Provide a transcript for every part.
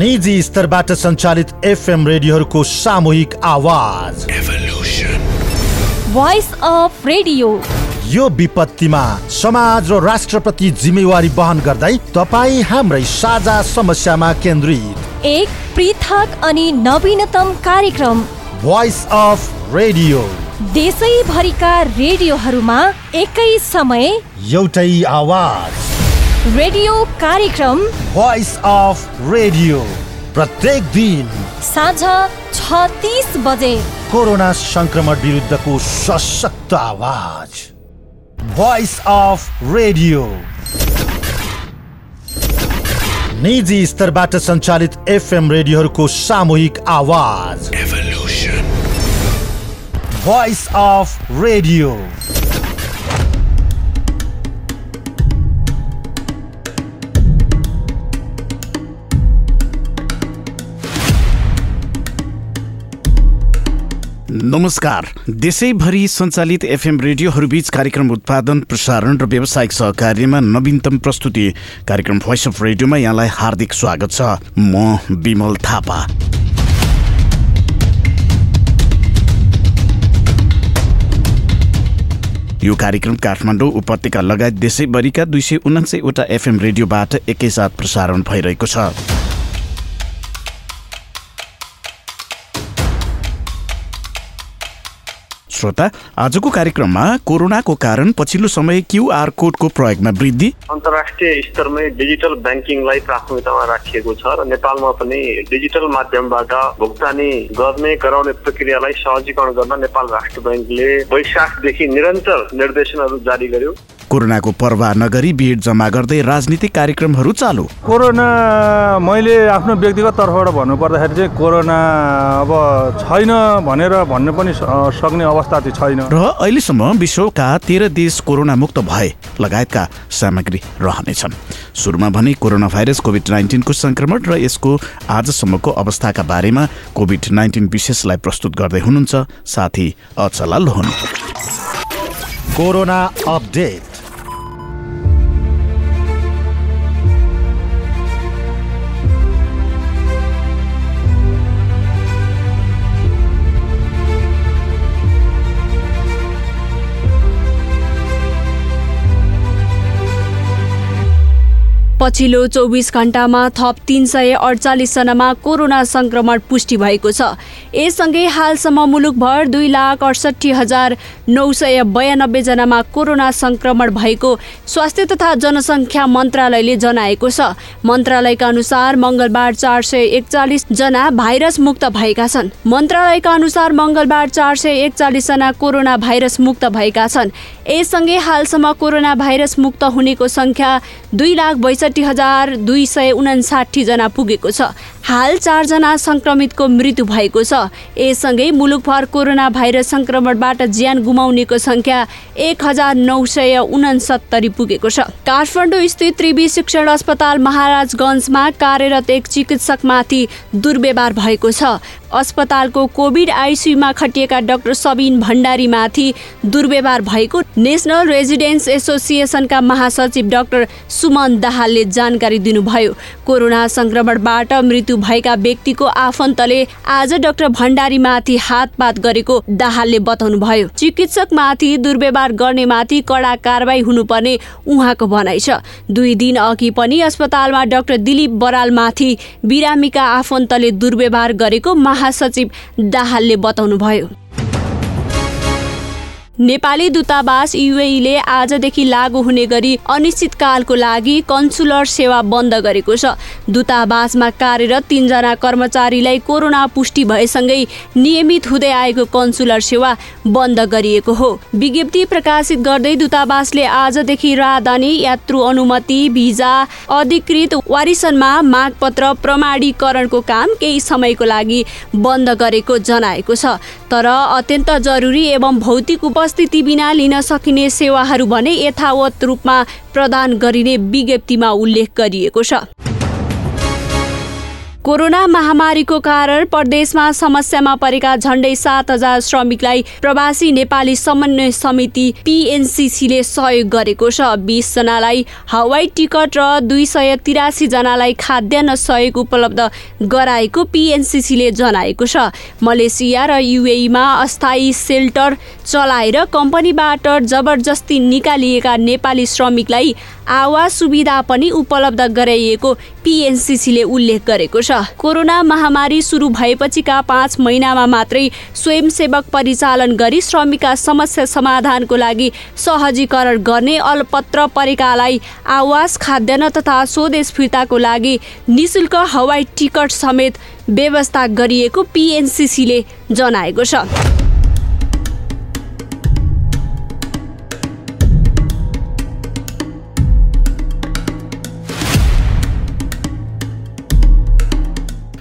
निजी स्तरबाट सञ्चालित एफएम रेडियोहरूको सामूहिक आवाज। भोइस अफ रेडियो यो विपत्तिमा समाज र राष्ट्रप्रति जिम्मेवारी वहन गर्दै तपाईँ हाम्रै साझा समस्यामा केन्द्रित। एक पृथक अनि नवीनतम कार्यक्रम। भोइस अफ रेडियो देशैभरिका रेडियोहरूमा एकै समय एउटै आवाज। रेडियो कार्यक्रम। भोइस अफ रेडियो प्रत्येक दिन साँझ छ तिस बजे। कोरोना संक्रमण विरुद्धको सशक्त आवाज। भोइस अफ रेडियो निजी स्तरबाट सञ्चालित एफएम रेडियोहरूको सामूहिक आवाज। भोइस अफ रेडियो नमस्कार। देशैभरि सञ्चालित एफएम रेडियोहरूबीच कार्यक्रम उत्पादन प्रसारण र व्यावसायिक सहकार्यमा नवीनतम प्रस्तुति कार्यक्रम भोइस अफ रेडियोमा यहाँलाई हार्दिक स्वागत छ। म विमल थापा। यो कार्यक्रम काठमाडौँ उपत्यका लगायत देशैभरिका दुई सय उनासयवटा एफएम रेडियोबाट एकैसाथ प्रसारण भइरहेको छ। श्रोता आजको कार्यक्रममा कोरोनाको कारण पछिल्लो समय क्युआर कोडको प्रयोगमा वृद्धि। अन्तर्राष्ट्रिय स्तरमै डिजिटल ब्याङ्किङलाई प्राथमिकतामा राखिएको छ र नेपालमा पनि डिजिटल माध्यमबाट भुक्तानी गर्ने गराउने प्रक्रियालाई सहजीकरण गर्न नेपाल राष्ट्र ब्याङ्कले वैशाखदेखि निरन्तर निर्देशनहरू जारी गर्यो। कोरोनाको पर्वाह नगरी भिड जम्मा गर्दै राजनीतिक कार्यक्रमहरू चालु। कोरोना मैले आफ्नो व्यक्तिगत तर्फबाट भन्नुपर्दाखेरि चाहिँ कोरोना अब छैन भनेर भन्नु पनि सक्ने अवस्था चाहिँ छैन। र अहिलेसम्म विश्वका तेह्र देश कोरोना मुक्त भए लगायतका सामग्री रहनेछन्। सुरुमा भने कोरोना भाइरस कोभिड नाइन्टिनको सङ्क्रमण र यसको आजसम्मको अवस्थाका बारेमा कोभिड नाइन्टिन विशेषलाई प्रस्तुत गर्दै हुनुहुन्छ साथी अचला लोहन। Corona update. पछिल्लो चौबिस घण्टामा थप तिन सय अडचालिसजनामा कोरोना सङ्क्रमण पुष्टि भएको छ। यससँगै हालसम्म मुलुकभर दुई लाख अडसट्ठी हजार नौ सय बयानब्बेजनामा कोरोना सङ्क्रमण भएको स्वास्थ्य तथा जनसङ्ख्या मन्त्रालयले जनाएको छ। मन्त्रालयका अनुसार मङ्गलबार चार सय एकचालिसजना भाइरस मुक्त भएका छन्। मन्त्रालयका अनुसार मङ्गलबार चार सय एकचालिसजना कोरोना भाइरस मुक्त भएका छन्। यससँगै हालसम्म कोरोना भाइरस मुक्त हुनेको सङ्ख्या दुई लाख बैसठी हजार दुई सय उनासाठीजना पुगेको छ। हाल चारजना सङ्क्रमितको मृत्यु भएको छ। यससँगै मुलुकभर कोरोना भाइरस सङ्क्रमणबाट ज्यान गुमाउनेको सङ्ख्या एक हजार नौ सय उनासत्तरी पुगेको छ। काठमाडौँ स्थित त्रिवी शिक्षण अस्पताल महाराजगञ्जमा कार्यरत एक चिकित्सकमाथि दुर्व्यवहार भएको छ। अस्पतालको कोभिड आइसियुमा खटिएका डाक्टर सबिन भण्डारीमाथि दुर्व्यवहार भएको नेसनल रेजिडेन्स एसोसिएसनका महासचिव डाक्टर सुमन दाहालले जानकारी दिनुभयो। कोरोना सङ्क्रमणबाट मृत्यु भएका व्यक्तिको आफन्तले आज डाक्टर भण्डारीमाथि हातपात गरेको दाहालले बताउनुभयो। चिकित्सकमाथि दुर्व्यवहार गर्नेमाथि कडा कारवाही हुनुपर्ने उहाँको भनाइ छ। दुई दिन अघि पनि अस्पतालमा डाक्टर दिलीप बरालमाथि बिरामीका आफन्तले दुर्व्यवहार गरेको महासचिव दाहालले बताउनुभयो। नेपाली दूतावास युएईले आजदेखि लागू हुने गरी अनिश्चितकालको लागि कन्सुलर सेवा बन्द गरेको छ। दूतावासमा कार्यरत तीनजना कर्मचारीलाई कोरोना पुष्टि भएसँगै नियमित हुँदै आएको कन्सुलर सेवा बन्द गरिएको हो। विज्ञप्ति प्रकाशित गर्दै दूतावासले आजदेखि राजधानी यात्रु अनुमति भिजा अधिकृत वारिसनमा मागपत्र प्रमाणीकरणको काम केही समयको लागि बन्द गरेको जनाएको छ। तर अत्यन्त जरुरी एवं भौतिक उपस्थिति बिना लिन सकिने सेवाहरू भने यथावत रूपमा प्रदान गरिने विज्ञप्तिमा उल्लेख गरिएको छ। कोरोना महामारीको कारण प्रदेशमा समस्यामा परेका झण्डै सात हजार श्रमिकलाई प्रवासी नेपाली समन्वय समिति पिएनसिसीले सहयोग गरेको छ। बिसजनालाई हवाई टिकट र दुई सय तिरासी जनालाई खाद्यान्न सहयोग उपलब्ध गराएको पिएनसिसीले जनाएको छ। मलेसिया र युएईमा अस्थायी सेल्टर चलाएर कम्पनीबाट जबरजस्ती निकालिएका नेपाली श्रमिकलाई आवास सुविधा पनि उपलब्ध गराइएको पिएनसिसीले उल्लेख गरेको छ। कोरोना महामारी सुरु भएपछिका पाँच महिनामा मात्रै स्वयंसेवक परिचालन गरी श्रमिकका समस्या समाधानको लागि सहजीकरण गर्ने अलपत्र परेकालाई आवास खाद्यान्न तथा स्वदेश फिर्ताको लागि निशुल्क हवाई टिकट समेत व्यवस्था गरिएको पिएनसिसीले जनाएको छ।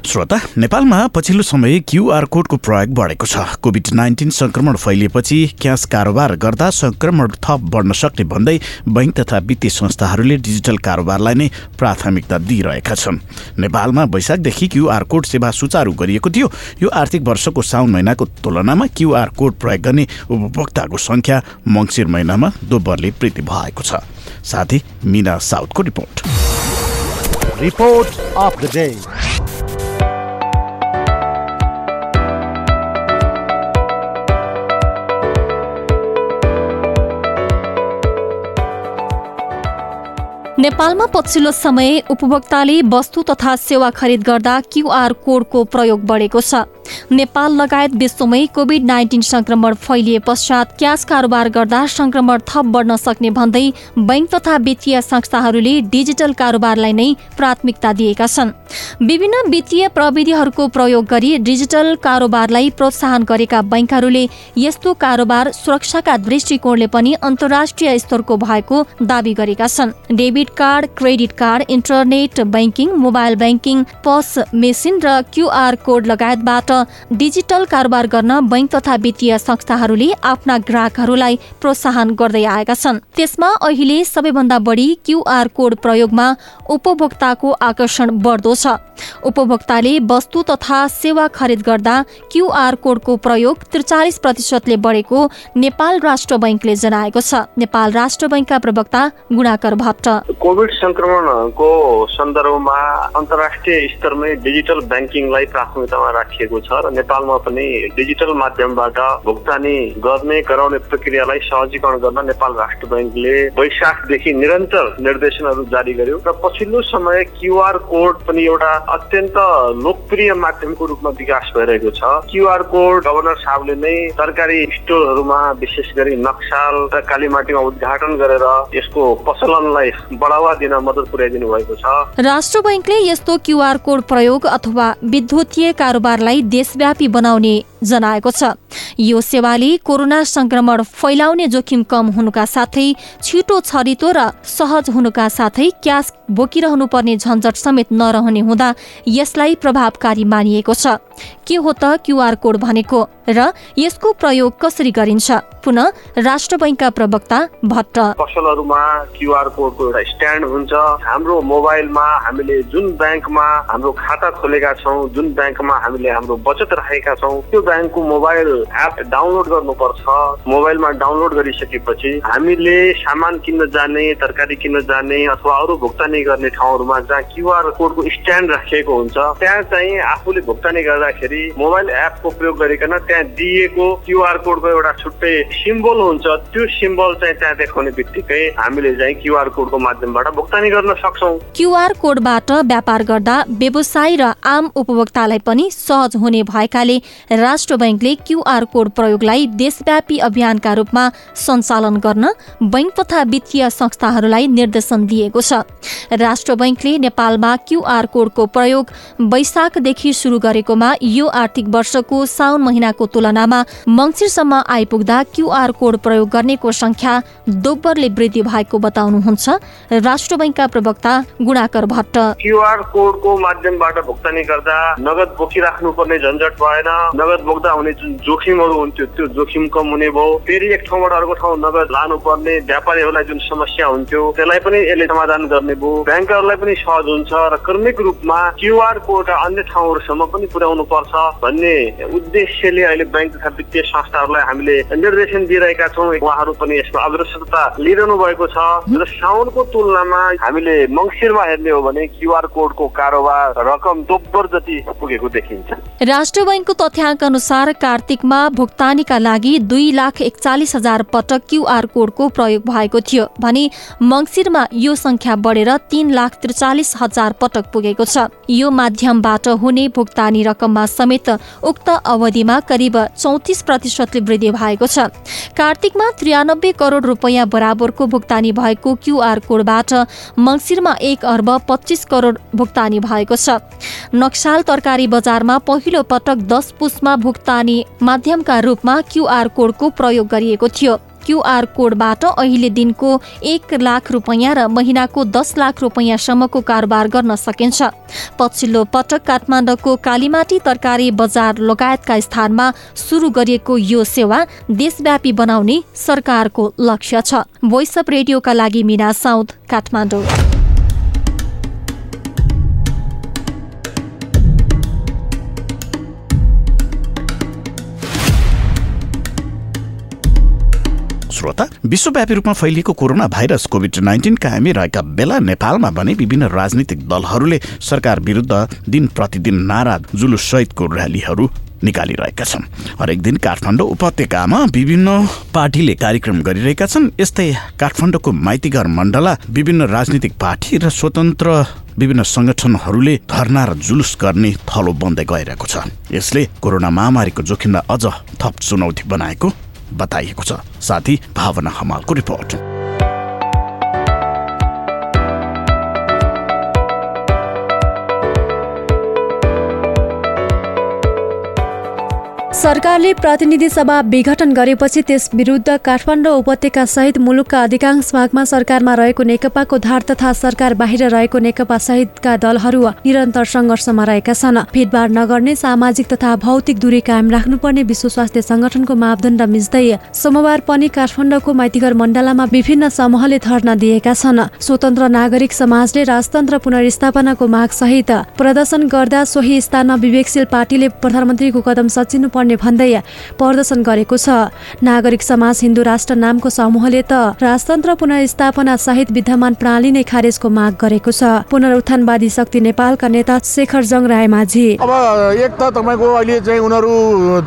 श्रोता नेपालमा पछिल्लो समय क्युआर कोडको प्रयोग बढेको छ। कोभिड नाइन्टिन संक्रमण फैलिएपछि क्यास कारोबार गर्दा संक्रमण थप बढ्न सक्ने भन्दै बैंक तथा वित्तीय संस्थाहरूले डिजिटल कारोबारलाई नै प्राथमिकता दिइरहेका छन्। नेपालमा वैशाखदेखि क्युआर कोड सेवा सुचारू गरिएको थियो। यो आर्थिक वर्षको साउन महिनाको तुलनामा क्युआर कोड प्रयोग गर्ने उपभोक्ताको संख्या मङ्सिर महिनामा दोब्बरले वृद्धि भएको छ। साथै मिना साउथको report. Report of the day. नेपालमा पछिल्लो समय उपभोक्ताले वस्तु तथा सेवा खरिद गर्दा क्युआर कोडको प्रयोग बढेको छ। नेपाल लगायत विश्वमै कोभिड नाइन्टिन संक्रमण फैलिए पश्चात क्यास कारोबार गर्दा संक्रमण थप बढ्न सक्ने भन्दै बैंक तथा वित्तीय संस्थाहरूले डिजिटल कारोबारलाई नै प्राथमिकता दिएका छन्। विभिन्न वित्तीय प्रविधिहरूको प्रयोग गरी डिजिटल कारोबारलाई प्रोत्साहन गरेका बैंकहरूले यस्तो कारोबार सुरक्षाका दृष्टिकोणले पनि अन्तर्राष्ट्रिय स्तरको भएको दावी गरेका छन्। Debit card credit card internet banking mobile banking POS machine र क्युआर कोड लगायतबाट डिजिटल कारोबार गर्न बैंक तथा वित्तीय संस्थाहरूले आफ्ना ग्राहकहरूलाई प्रोत्साहन गर्दै आएका छन्। त्यसमा अहिले सबैभन्दा बढी क्युआर कोड प्रयोगमा उपभोक्ताको आकर्षण बढ्दो छ। उपभोक्ताले वस्तु तथा सेवा खरिद गर्दा क्युआर कोडको प्रयोग त्रिचालिस प्रतिशतले बढेको नेपाल राष्ट्र बैङ्कले जनाएको छ। नेपाल राष्ट्र बैङ्कका प्रवक्ता गुणाकर भट्ट। कोभिड संक्रमणको सन्दर्भमा अन्तर्राष्ट्रिय स्तरमै डिजिटल ब्याङ्किङलाई प्राथमिकतामा राखिएको छ। र नेपालमा पनि डिजिटल माध्यमबाट भुक्तानी गर्ने गराउने प्रक्रियालाई सहजीकरण गर्न नेपाल राष्ट्र बैङ्कले वैशाखदेखि निरन्तर निर्देशनहरू जारी गर्यो र पछिल्लो समय क्युआर कोड पनि एउटा अत्यन्त लोकप्रिय माध्यमको रूपमा विकास भइरहेको छ। क्युआर कोड गभर्नर साहबले नै सरकारी स्टोरहरूमा विशेष गरी नक्साल र कालीमाटीमा उद्घाटन गरेर यसको प्रचलनलाई बढावा दिन मद्दत पुर्याइदिनु भएको छ। राष्ट्र बैङ्कले यस्तो क्युआर कोड प्रयोग अथवा विद्युतीय कारोबारलाई देशव्यापी बनाउने जनाएको छ। यो सेवाले कोरोना संक्रमण फैलाउने जोखिम कम हुनुका साथै छिटो छरितो र सहज हुनुका साथै क्यास बोकिरहनु पर्ने झन्झट समेत नरहने हुँदा यसलाई प्रभावकारी मानिएको छ। के हो त क्युआर कोड भनेको र यसको प्रयोग कसरी गरिन्छ? पुनः राष्ट्र बैङ्कका प्रवक्ता भट्ट। पसलहरूमा क्युआर कोडको एउटा स्ट्यान्ड हुन्छ। हाम्रो मोबाइलमा हामीले जुन ब्याङ्कमा हाम्रो खाता खोलेका छौँ जुन ब्याङ्कमा हामीले हाम्रो बचत राखेका छौँ त्यो ब्याङ्कको मोबाइल एप डाउनलोड गर्नुपर्छ। मोबाइलमा डाउनलोड गरिसकेपछि हामीले सामान किन्न जाने तरकारी किन्न जाने अथवा अरू भुक्तानी गर्ने ठाउँहरूमा जहाँ क्युआर कोडको स्ट्यान्ड राखिएको हुन्छ त्यहाँ चाहिँ आफूले भुक्तानी गर्दाखेरि मोबाइल एपको प्रयोग गरिकन त्यहाँ दिएको क्युआर कोडको एउटा छुट्टै सिम्बल हुन्छ। त्यो सिम्बल चाहिँ त्यहाँ देखाउने बित्तिकै हामीले चाहिँ क्युआर कोडको माध्यमबाट भुक्तानी गर्न सक्छौँ। क्युआर कोडबाट व्यापार गर्दा व्यवसाय र आम उपभोक्तालाई पनि सहज हुने भएकाले राष्ट्र बैङ्कले क्युआर कोड प्रयोगलाई देशव्यापी अभियानका रूपमा सञ्चालन गर्न बैङ्क तथा वित्तीय संस्थाहरूलाई निर्देशन दिएको छ। राष्ट्र बैङ्कले नेपालमा क्युआर कोडको प्रयोग वैशाखदेखि सुरु गरेकोमा यो आर्थिक वर्षको साउन महिनाको तुलनामा मङ्सिरसम्म आइपुग्दा क्युआर कोड प्रयोग गर्नेको संख्या दोब्बरले वृद्धि भएको बताउनुहुन्छ। राष्ट्र बैङ्कका प्रवक्ता गुणाकर भट्ट। क्युआर कोडको माध्यमबाट भुक्तानी गर्दा नगद बोकिराख्नु पर्ने झन्झट भएन। नगद बोक्दा हुने जुन जोखिमहरू हुन्थ्यो त्यो जोखिम कम हुने भयो। फेरि एक ठाउँबाट अर्को ठाउँ नगद लानुपर्ने व्यापारीहरूलाई जुन समस्या हुन्थ्यो त्यसलाई पनि यसले समाधान गर्ने भयो। ब्याङ्कहरूलाई पनि सहज हुन्छ र क्रमिक रूपमा क्युआर कोड अन्य ठाउँहरूसम्म पनि पुर्याउनु पर्छ भन्ने उद्देश्यले अहिले ब्याङ्क तथा वित्तीय संस्थाहरूलाई हामीले निर्देशन दिइरहेका छौँ। उहाँहरू पनि यसमा अग्रसरता लिइरहनु भएको छ र साउनको तुलनामा हामीले मङ्सिरमा हेर्ने हो भने क्युआर कोडको कारोबार रकम दोब्बर जति पुगेको देखिन्छ। राष्ट्र बैङ्कको तथ्याङ्क अनुसार कार्तिकमा भुक्तानीका लागि दुई लाख एकचालिस हजार पटक क्युआर कोडको प्रयोग भएको थियो। भने मङ्सिरमा यो संख्या बढेर तीन लाख त्रिचालिस हजार पटक पुगेको छ। यो माध्यमबाट हुने भुक्तानी रकममा समेत उक्त अवधिमा करिब चौतिस प्रतिशतले वृद्धि भएको छ। कार्तिकमा त्रियानब्बे करोड रुपियाँ बराबरको भुक्तानी भएको क्युआर कोडबाट मङ्सिरमा एक अर्ब पच्चिस करोड भुक्तानी भएको छ। नक्साल तरकारी बजारमा पहिलो पटक दस पुसमा भुक्तानी माध्यमका रूपमा क्युआर कोडको प्रयोग गरिएको थियो। क्युआर कोडबाट अहिले दिनको एक लाख रुपियाँ र महिनाको दस लाख रुपियाँसम्मको कारोबार गर्न सकिन्छ। पछिल्लो पटक काठमाडौँको कालीमाटी तरकारी बजार लगायतका स्थानमा सुरु गरिएको यो सेवा देशव्यापी बनाउने सरकारको लक्ष्य छ। भोइस अफ रेडियोका लागि मिना साउद काठमाडौँ। श्रोता विश्वव्यापी रूपमा फैलिएको कोरोना भाइरस कोभिड नाइन्टिन कायमी रहेका बेला नेपालमा भने विभिन्न राजनीतिक दलहरूले सरकार विरुद्ध दिन प्रतिदिन नारा जुलुस सहितको र्यालीहरू निकालिरहेका छन्। हरेक दिन काठमाडौँ उपत्यकामा विभिन्न पार्टीले कार्यक्रम गरिरहेका छन्। यस्तै काठमाडौँको माइतीघर मण्डला विभिन्न राजनीतिक पार्टी र स्वतन्त्र विभिन्न संगठनहरूले धरना र जुलुस गर्ने थलो बन्दै गइरहेको छ। यसले कोरोना महामारीको जोखिमलाई अझ थप चुनौती बनाएको बताइएको छ। साथी भावना हमालको रिपोर्ट। सरकारले प्रतिनिधि सभा विघटन गरेपछि त्यस विरुद्ध काठमाडौँ उपत्यका सहित मुलुकका अधिकांश भागमा सरकारमा रहेको नेकपाको धार तथा सरकार बाहिर रहेको नेकपा सहितका दलहरू निरन्तर सङ्घर्षमा रहेका छन्। भिडभाड नगर्ने सामाजिक तथा भौतिक दूरी कायम राख्नुपर्ने विश्व स्वास्थ्य संगठनको मापदण्ड मिच्दै सोमबार पनि काठमाडौँको माइतीघर मण्डलामा विभिन्न समूहले धर्ना दिएका छन्। स्वतन्त्र नागरिक समाजले राजतन्त्र पुनर्स्थापनाको माग सहित प्रदर्शन गर्दा सोही स्थानमा विवेकशील पार्टीले प्रधानमन्त्रीको कदम सचिनु पर्ने भन्दै प्रदर्शन गरेको छ। नागरिक समाज हिन्दू राष्ट्र नामको समूहले त राजतन्त्र पुनर्स्थापना सहित विद्यमान प्रणाली नै खारेजको माग गरेको छ। पुनरुत्थानवादी शक्ति नेपालका नेता शेखर जङ रायमाझी। अब एक त तपाईँको अहिले चाहिँ उनीहरू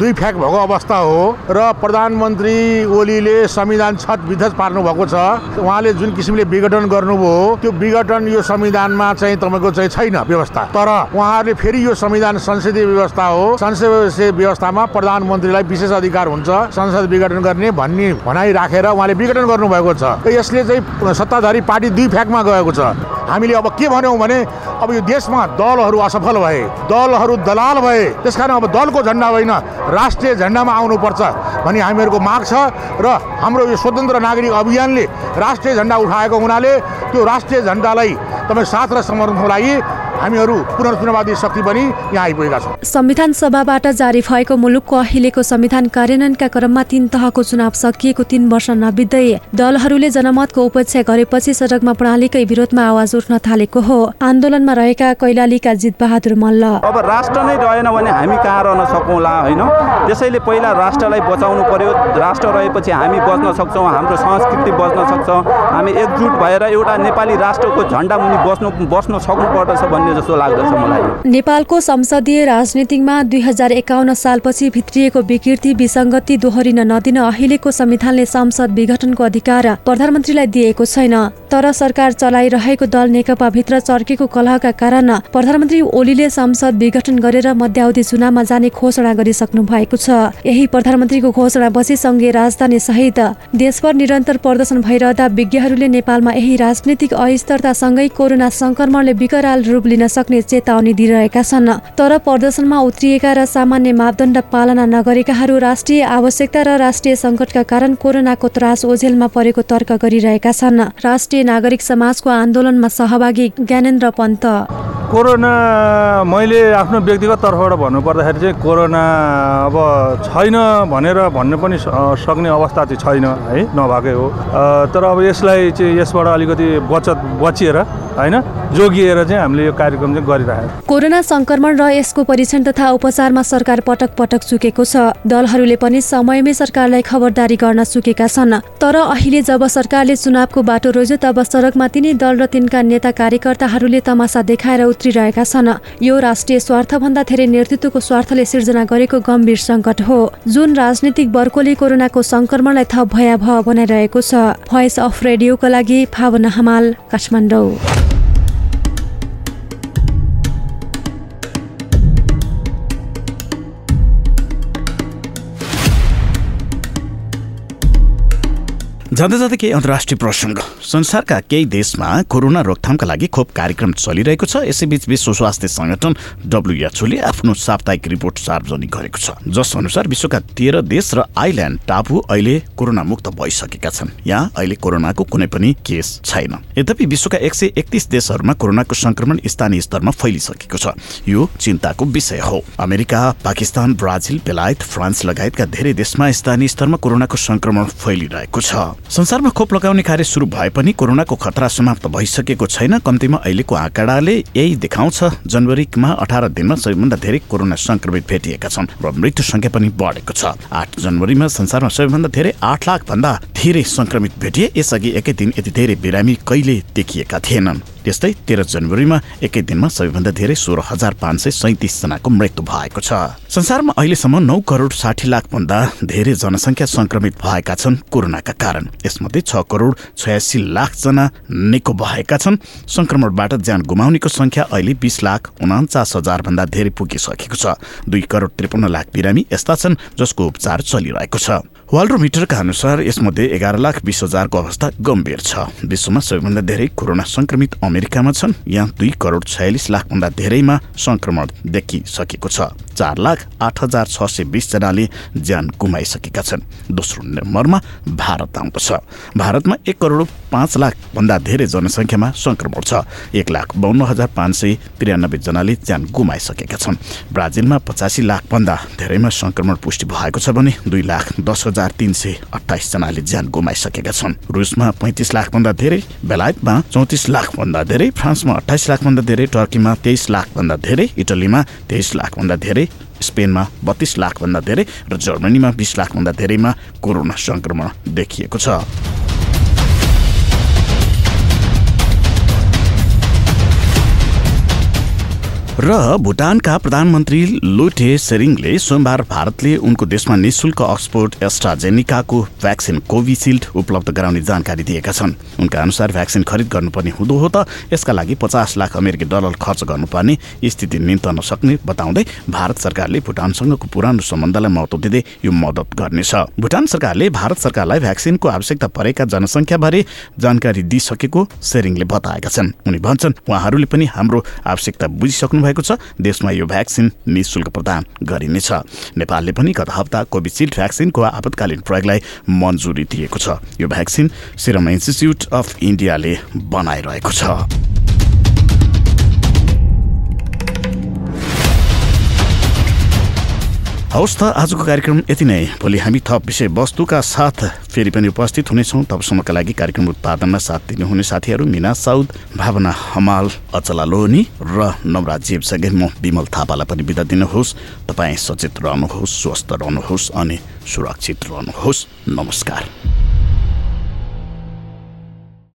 दुई फ्याक भएको अवस्था हो र प्रधानमन्त्री ओलीले संविधान छत विध्वस्त पार्नु भएको छ। उहाँले जुन किसिमले विघटन गर्नुभयो त्यो विघटन यो संविधानमा चाहिँ तपाईँको चाहिँ छैन व्यवस्था। तर उहाँहरूले फेरि यो संविधान संसदीय व्यवस्था हो। संसदीय व्यवस्थामा प्रधानमन्त्रीलाई विशेष अधिकार हुन्छ संसद विघटन गर्ने भन्ने भनाइ राखेर उहाँले विघटन गर्नुभएको छ। यसले चाहिँ सत्ताधारी पार्टी दुई फ्याकमा गएको छ। हामीले अब के भन्यौँ भने अब यो देशमा दलहरू असफल भए दलहरू दलाल भए त्यस कारण अब दलको झन्डा होइन राष्ट्रिय झन्डामा आउनुपर्छ भन्ने हामीहरूको माग छ र हाम्रो यो स्वतन्त्र नागरिक अभियानले राष्ट्रिय झन्डा उठाएको हुनाले त्यो राष्ट्रिय झन्डालाई तपाईँ साथ र समर्थनको लागि हामीहरू पुनर्चुनावादी शक्ति पनि यहाँ आइपुगेका छौँ। संविधान सभाबाट जारी भएको मुलुकको अहिलेको संविधान कार्यान्वयनका क्रममा तीन तहको चुनाव सकिएको तीन वर्ष नबित्दै दलहरूले जनमतको उपेक्षा गरेपछि सडकमा प्रणालीकै विरोधमा आवाज उठ्न थालेको हो। आन्दोलनमा रहेका कैलालीका जित बहादुर मल्ल। अब राष्ट्र नै रहेन भने हामी कहाँ रहन सकौँला होइन? त्यसैले पहिला राष्ट्रलाई बचाउनु पर्यो। राष्ट्र रहेपछि हामी बच्न सक्छौँ हाम्रो संस्कृति बच्न सक्छ। हामी एकजुट भएर एउटा नेपाली राष्ट्रको झन्डा मुनि बस्नु बस्न सक्नुपर्दछ भन्ने जस्तो लाग्दछ मलाई। नेपालको संसदीय राजनीतिमा दुई हजार एकाउन्न सालपछि भित्रिएको विकृति विसङ्गति दोहोरिन नदिन अहिलेको संविधानले संसद विघटनको अधिकार प्रधानमन्त्रीलाई दिएको छैन। तर सरकार चलाइरहेको दल नेकपा भित्र चर्केको कलहका कारण प्रधानमन्त्री ओलीले संसद विघटन गरेर मध्यावधि चुनावमा जाने घोषणा गरिसक्नु भएको छ। यही प्रधानमन्त्रीको घोषणापछि सङ्घीय राजधानी सहित देशभर निरन्तर प्रदर्शन भइरहँदा विज्ञहरूले नेपालमा यही राजनीतिक अस्थिरतासँगै कोरोना संक्रमणले विकराल रूप लिन दिन सक्ने चेतावनी दिइरहेका छन्। तर प्रदर्शनमा उत्रिएका र सामान्य मापदण्ड पालना नगरेकाहरू राष्ट्रिय आवश्यकता र राष्ट्रिय सङ्कटका कारण कोरोनाको त्रास ओझेलमा परेको तर्क गरिरहेका छन्। राष्ट्रिय नागरिक समाजको आन्दोलनमा सहभागी ज्ञानेन्द्र पन्त। कोरोना मैले आफ्नो व्यक्तिगत तर्फबाट भन्नुपर्दाखेरि चाहिँ कोरोना अब छैन भनेर भन्न पनि सक्ने अवस्था चाहिँ छैन है नभएकै हो। तर अब यसलाई चाहिँ यसबाट अलिकति बचत बचिएर होइन? जोगिएर चाहिँ हामीले यो कार्यक्रम चाहिँ गरिरहेको कोरोना सङ्क्रमण र यसको परीक्षण तथा उपचारमा सरकार पटक पटक चुकेको छ। दलहरूले पनि समयमै सरकारलाई खबरदारी गर्न चुकेका छन्। तर अहिले जब सरकारले चुनावको बाटो रोज्यो तब सडकमा तिनै दल र तिनका नेता कार्यकर्ताहरूले तमासा देखाएर उत्रिरहेका छन्। यो राष्ट्रिय स्वार्थभन्दा धेरै नेतृत्वको स्वार्थले सिर्जना गरेको गम्भीर सङ्कट हो। जुन राजनीतिक वर्गले कोरोनाको सङ्क्रमणलाई थप भयावह बनाइरहेको छ। भोइस अफ रेडियोको लागि भावना हमाल काठमाडौँ। जाँदा जाँदै केही अन्तर्राष्ट्रिय प्रसङ्ग। संसारका केही देशमा कोरोना रोकथामका लागि खोप कार्यक्रम चलिरहेको छ। यसैबीच विश्व स्वास्थ्य संगठन डब्लुएचओले आफ्नो साप्ताहिक रिपोर्ट सार्वजनिक गरेको छ। जस अनुसार विश्वका तेह्र देश र आइल्यान्ड टापु अहिले कोरोना मुक्त भइसकेका छन्। यहाँ अहिले कोरोनाको कुनै पनि केस छैन। यद्यपि विश्वका एक सय एकतिस देशहरूमा कोरोनाको संक्रमण स्थानीय स्तरमा फैलिसकेको छ। यो चिन्ताको विषय हो। अमेरिका पाकिस्तान ब्राजिल बेलायत फ्रान्स लगायतका धेरै देशमा स्थानीय स्तरमा कोरोनाको संक्रमण फैलिरहेको छ। संसारमा खोप लगाउने कार्य सुरु भए पनि कोरोनाको खतरा समाप्त भइसकेको छैन। कम्तीमा अहिलेको आँकडाले यही देखाउँछ। जनवरीमा अठार दिनमा सबैभन्दा धेरै कोरोना संक्रमित भेटिएका छन् र मृत्यु संख्या पनि बढेको छ। आठ जनवरीमा संसारमा सबैभन्दा धेरै आठ लाख भन्दा धेरै संक्रमित भेटिए यसअघि एकै दिन यति धेरै बिरामी कहिले देखिएका थिएनन्। त्यस्तै तेह्र जनवरीमा एकै दिनमा सबैभन्दा धेरै सोह्र हजार पाँच सय सैतिस जनाको मृत्यु भएको छ। संसारमा अहिलेसम्म नौ करोड साठी लाख भन्दा धेरै जनसङ्ख्या संक्रमित भएका छन् कोरोनाका कारण। यसमध्ये छ करोड छयासी लाख जना निको भएका छन्। संक्रमणबाट ज्यान गुमाउनेको संख्या अहिले बिस लाख उनाचास हजार भन्दा धेरै पुगिसकेको छ। दुई करोड त्रिपन्न लाख बिरामी यस्ता छन् जसको उपचार चलिरहेको छ। वाल्ड्रोमिटरका अनुसार यसमध्ये एघार लाख बिस हजारको अवस्था गम्भीर छ। विश्वमा सबैभन्दा धेरै कोरोना संक्रमित अमेरिकामा छन्। यहाँ दुई करोड छयालिस लाखभन्दा धेरैमा संक्रमण देखिसकेको छ। चार लाख आठ हजार छ सय बिसजनाले ज्यान गुमाइसकेका छन्। दोस्रो नम्बरमा भारत आउँदछ। भारतमा एक करोड पाँच लाखभन्दा धेरै जनसङ्ख्यामा संक्रमण छ। एक लाख बाहन्न हजार पाँच सय त्रियानब्बेजनाले ज्यान गुमाइसकेका छन्। ब्राजिलमा पचासी लाखभन्दा धेरैमा संक्रमण पुष्टि भएको छ भने दुई लाख दस हजार तिन सय अठाइसजनाले ज्यान गुमाइसकेका छन्। रुसमा पैँतिस लाखभन्दा धेरै बेलायतमा चौतिस लाखभन्दा धेरै फ्रान्समा अठाइस लाखभन्दा धेरै टर्कीमा तेइस लाखभन्दा धेरै इटलीमा तेइस लाखभन्दा धेरै स्पेनमा बत्तीस लाखभन्दा धेरै र जर्मनीमा बिस लाखभन्दा धेरैमा कोरोना संक्रमण देखिएको छ। र भुटानका प्रधानमन्त्री लोटे सेरिङले सोमबार भारतले उनको देशमा निशुल्क अक्सफोर्ड एस्ट्राजेनिकाको भ्याक्सिन कोभिसिल्ड उपलब्ध गराउने जानकारी दिएका छन्। उनका अनुसार भ्याक्सिन खरिद गर्नुपर्ने हुँदो हो त यसका लागि पचास लाख अमेरिकी डलर खर्च गर्नुपर्ने स्थिति निम्तन सक्ने बताउँदै भारत सरकारले भुटानसँगको पुरानो सम्बन्धलाई महत्व दिँदै यो मद्दत गर्नेछ। भुटान सरकारले भारत सरकारलाई भ्याक्सिनको आवश्यकता परेका जनसङ्ख्याबारे जानकारी दिइसकेको सेरिङले बताएका छन्। उनी भन्छन् उहाँहरूले पनि हाम्रो आवश्यकता बुझिसक्नु छ। देशमा यो भ्याक्सिन निशुल्क प्रदान गरिनेछ नेपालले पनि गत हप्ता कोभिसिल्ड भ्याक्सिनको आपतकालीन प्रयोगलाई मन्जुरी दिएको छ। यो भ्याक्सिन सिरम इन्स्टिच्युट अफ इन्डियाले बनाइरहेको छ। हवस् त आजको कार्यक्रम यति नै। भोलि हामी थप विषयवस्तुका साथ फेरि पनि उपस्थित हुनेछौँ। तबसम्मका लागि कार्यक्रम उत्पादनमा साथ दिनुहुने साथीहरू मिना साउद भावना हमाल अचला लोहनी र नवराज जेबसँगै म विमल थापालाई पनि बिदा दिनुहोस्। तपाईँ सचेत रहनुहोस् स्वस्थ रहनुहोस् अनि सुरक्षित रहनुहोस्। नमस्कार।